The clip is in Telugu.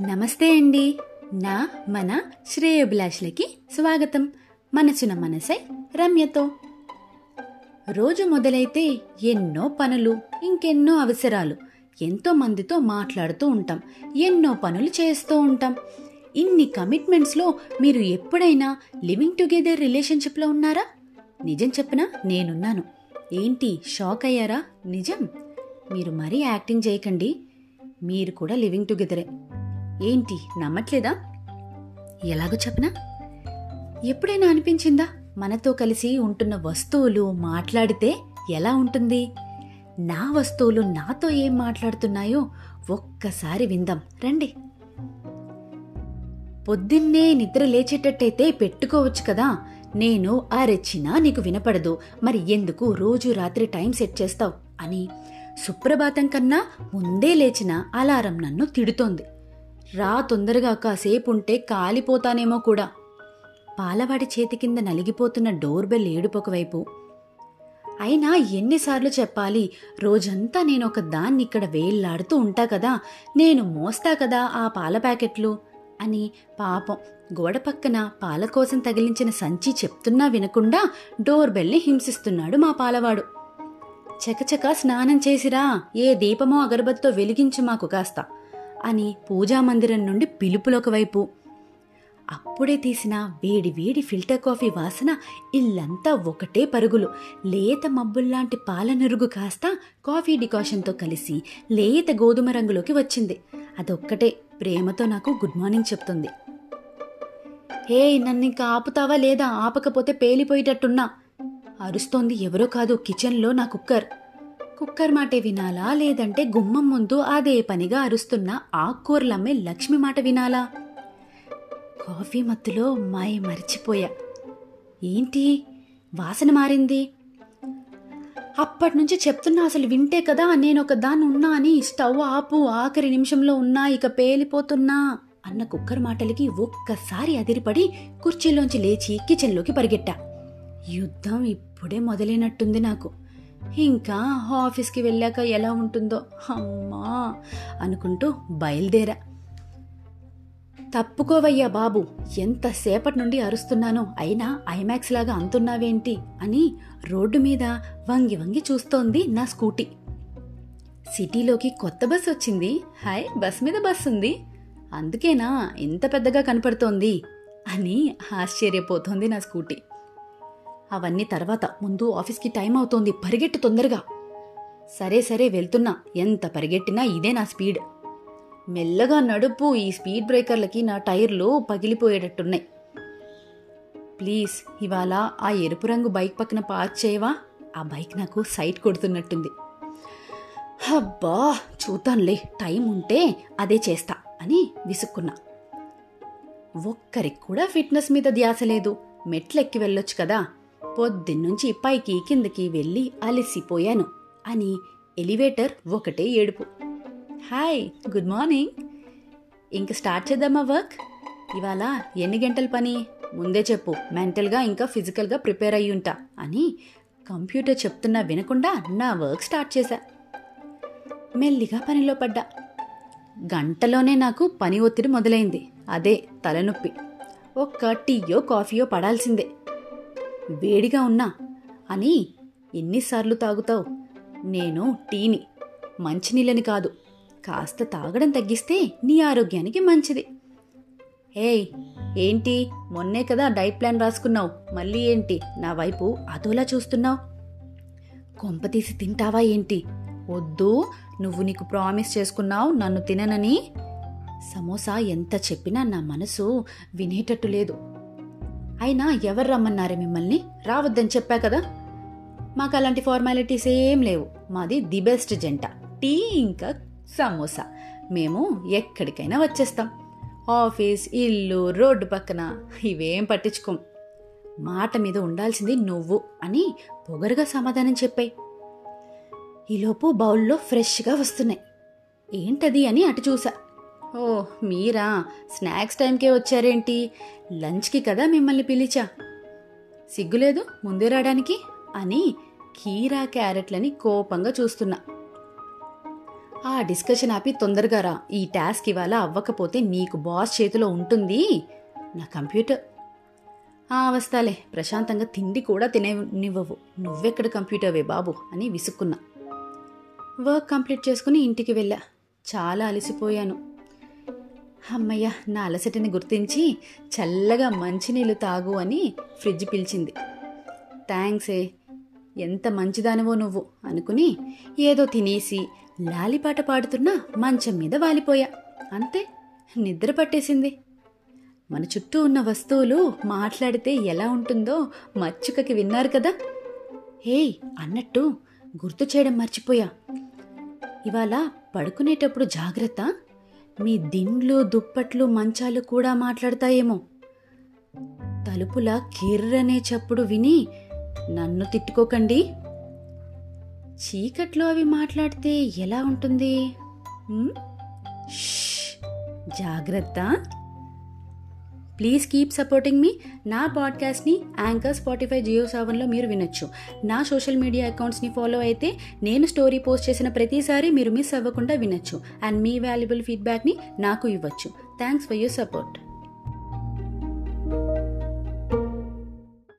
నమస్తే అండి. నా మన శ్రేయోభిలాషులకి స్వాగతం. మనసున మనసై రమ్యతో. రోజు మొదలైతే ఎన్నో పనులు ఇంకెన్నో అవసరాలు ఎంతో మందితో మాట్లాడుతూ ఉంటాం ఎన్నో పనులు చేస్తూ ఉంటాం. ఇన్ని కమిట్మెంట్స్లో మీరు ఎప్పుడైనా లివింగ్ టుగెదర్ రిలేషన్షిప్లో ఉన్నారా? నిజం చెప్పనా? నేనున్నాను. ఏంటి షాక్ అయ్యారా? నిజం. మీరు మరీ యాక్టింగ్ చేయకండి. మీరు కూడా లివింగ్ టుగెదరే ఏంటి నమ్మట్లేదా? ఎలాగో చెప్పనా? ఎప్పుడైనా అనిపించిందా? మనతో కలిసి ఉంటున్న వస్తువులు మాట్లాడితే ఎలా ఉంటుంది? నా వస్తువులు నాతో ఏం మాట్లాడుతున్నాయో ఒక్కసారి విందాం. రండి. పొద్దున్నే నిద్ర లేచేటట్టయితే పెట్టుకోవచ్చు కదా? నేను అరెచ్చినా నీకు వినపడదు. మరి ఎందుకు రోజు రాత్రి టైం సెట్ చేస్తావు? అని సుప్రభాతం కన్నా ముందే లేచిన అలారం నన్ను తిడుతోంది. రా తొందరగా కాసేపు ఉంటే కాలిపోతానేమో కూడా. పాలవాడి చేతి కింద నలిగిపోతున్న డోర్ బెల్ ఏడుపొకవైపు అయినా ఎన్నిసార్లు చెప్పాలి రోజంతా నేను ఒక దాన్ని ఇక్కడ వేళ్ళాడుతూ ఉంటా కదా నేను మోస్తా కదా ఆ పాల ప్యాకెట్లు? అని పాపం గోడ పక్కన పాల కోసం తగిలించిన సంచి చెప్తున్నా వినకుండా డోర్ బెల్ని హింసిస్తున్నాడు మా పాలవాడు. చకచక స్నానం చేసిరా ఏ దీపమో అగరబత్తో వెలిగించు మాకు కాస్త. అని పూజా మందిరం నుండి పిలుపులోకి వైపు. అప్పుడే తీసిన వేడి వేడి ఫిల్టర్ కాఫీ వాసన ఇల్లంతా ఒకటే పరుగులు. లేత మబ్బుల్లాంటి పాలనురుగు కాస్త కాఫీ డికాషన్తో కలిసి లేత గోధుమ రంగులోకి వచ్చింది. అదొక్కటే ప్రేమతో నాకు గుడ్ మార్నింగ్ చెప్తుంది. హే నన్ను ఇంకా ఆపుతావా లేదా? ఆపకపోతే పేలిపోయేటట్టున్నా. అరుస్తోంది ఎవరో కాదు కిచెన్లో నా కుక్కర్. కుక్కర్ మాటే వినాలా? లేదంటే గుమ్మం ముందు అదే పనిగా అరుస్తున్న ఆకుకూరలమ్మే లక్ష్మి మాట వినాలా? కాఫీ మత్తులో మాయ మరిచిపోయా. ఏంటి? వాసన మారింది. అప్పటి నుంచి చెప్తున్నా అసలు వింటే కదా నేను ఒక దాన్ని ఉన్నా అని స్టవ్ ఆపు ఆఖరి నిమిషంలో ఉన్నా ఇక పేలిపోతున్నా అన్న కుక్కర్ మాటలకి ఒక్కసారి అదిరిపడి కుర్చీలోంచి లేచి కిచెన్లోకి పరిగెట్టా. యుద్ధం ఇప్పుడే మొదలైనట్టుంది నాకు. ఇంకా ఆఫీస్కి వెళ్ళాక ఎలా ఉంటుందో అమ్మా అనుకుంటూ బయలుదేరా. తప్పుకోవయ్యా బాబు ఎంతసేపటి నుండి అరుస్తున్నానో అయినా ఐమాక్స్ లాగా అంతున్నావేంటి అని రోడ్డు మీద వంగి వంగి చూస్తోంది నా స్కూటీ. సిటీలోకి కొత్త బస్ వచ్చింది. హాయ్ బస్ మీద బస్ ఉంది. అందుకేనా ఇంత పెద్దగా కనపడుతోంది అని ఆశ్చర్యపోతోంది నా స్కూటీ. అవన్నీ తర్వాత ముందు ఆఫీస్కి టైం అవుతోంది. పరిగెట్టు తొందరగా. సరే సరే వెళ్తున్నా. ఎంత పరిగెట్టినా ఇదే నా స్పీడ్. మెల్లగా నడుపు ఈ స్పీడ్ బ్రేకర్లకి నా టైర్లు పగిలిపోయేటట్టున్నాయి. ప్లీజ్ ఇవాళ ఆ ఎరుపు రంగు బైక్ పక్కన పార్క్ చేయవా? ఆ బైక్ నాకు సైట్ కొడుతున్నట్టుంది. అబ్బా చూద్దాంలే టైం ఉంటే అదే చేస్తా అని విసుక్కున్నా. ఒక్కరికి కూడా ఫిట్నెస్ మీద ధ్యాస లేదు. మెట్లెక్కి వెళ్ళొచ్చు కదా. పొద్దున్నుంచి పైకి కిందకి వెళ్ళి అలసిపోయాను అని ఎలివేటర్ ఒకటే ఏడుపు. Hi good morning. ఇంక స్టార్ట్ చేద్దామా వర్క్? ఇవాళ ఎన్ని గంటల పని? ముందే చెప్పు మెంటల్గా ఇంకా ఫిజికల్గా ప్రిపేర్ అయ్యి ఉంటా అని కంప్యూటర్ చెప్తున్నా వినకుండా నా వర్క్ స్టార్ట్ చేశా. మెల్లిగా పనిలో పడ్డా. గంటలోనే నాకు పని ఒత్తిడి మొదలైంది. అదే తలనొప్పి. ఒక్క టీయో కాఫీయో పడాల్సిందే. వేడిగా ఉన్నా అని ఎన్నిసార్లు తాగుతావు? నేను టీని మంచినీళ్ళని కాదు. కాస్త తాగడం తగ్గిస్తే నీ ఆరోగ్యానికి మంచిది. ఏయ్ ఏంటి? మొన్నే కదా డైట్ ప్లాన్ రాసుకున్నావు. మళ్ళీ ఏంటి? నా వైపు అదోలా చూస్తున్నావు? కొంపతీసి తింటావా ఏంటి? వద్దు నువ్వు నీకు ప్రామిస్ చేసుకున్నావు నన్ను తిననని. సమోసా ఎంత చెప్పినా నా మనసు వినేటట్టు లేదు. అయినా ఎవరు రమ్మన్నారే మిమ్మల్ని? రావద్దని చెప్పా కదా. మాకు అలాంటి ఫార్మాలిటీస్ ఏం లేవు. మాది ది బెస్ట్ జంట. టీ ఇంకా సమోసా. మేము ఎక్కడికైనా వచ్చేస్తాం. ఆఫీస్ ఇల్లు రోడ్డు పక్కన ఇవేం పట్టించుకోం. మాట మీద ఉండాల్సింది నువ్వు అని పొగరుగా సమాధానం చెప్పాయి ఈలోపు బౌల్లో ఫ్రెష్గా వస్తున్నాయి. ఏంటది అని అటు చూసా. ఓ మీరా? స్నాక్స్ టైంకే వచ్చారేంటి? లంచ్కి కదా మిమ్మల్ని పిలిచా. సిగ్గులేదు ముందే రావడానికి? అని కీరా క్యారెట్లని కోపంగా చూస్తున్నా. ఆ డిస్కషన్ ఆపి తొందరగా రా. ఈ టాస్క్ ఇవాళ అవ్వకపోతే నీకు బాస్ చేతిలో ఉంటుంది. నా కంప్యూటర్. ఆ వస్తాలే. ప్రశాంతంగా తిండి కూడా తినేనివ్వవు. నువ్వెక్కడ కంప్యూటర్వే బాబు? అని విసుక్కున్నా. వర్క్ కంప్లీట్ చేసుకుని ఇంటికి వెళ్ళా. చాలా అలసిపోయాను. అమ్మయ్య నా అలసటని గుర్తించి చల్లగా మంచినీళ్ళు తాగు అని ఫ్రిడ్జ్ పిలిచింది. థ్యాంక్సే ఎంత మంచిదానివో నువ్వు అనుకుని ఏదో తినేసి లాలిపాట పాడుతున్నా మంచం మీద వాలిపోయా. అంతే నిద్ర పట్టేసింది. మన చుట్టూ ఉన్న వస్తువులు మాట్లాడితే ఎలా ఉంటుందో మచ్చుకకి విన్నారు కదా. హేయ్ అన్నట్టు గుర్తు చేయడం మర్చిపోయా. ఇవాళ పడుకునేటప్పుడు జాగ్రత్త. మీ దిండ్లు దుప్పట్లు మంచాలు కూడా మాట్లాడతాయేమో. తలుపుల కిర్రనే చప్పుడు విని నన్ను తిట్టుకోకండి. చీకట్లో అవి మాట్లాడితే ఎలా ఉంటుంది? జాగ్రత్త. ప్లీజ్ కీప్ సపోర్టింగ్ మీ నా పాడ్కాస్ట్ని యాంకర్ స్పాటిఫై జియో సెవెన్లో మీరు వినొచ్చు. నా సోషల్ మీడియా అకౌంట్స్ని ఫాలో అయితే నేను స్టోరీ పోస్ట్ చేసిన ప్రతిసారి మీరు మిస్ అవ్వకుండా వినొచ్చు. అండ్ మీ వాల్యుబుల్ ఫీడ్బ్యాక్ని నాకు ఇవ్వచ్చు. Thanks for your support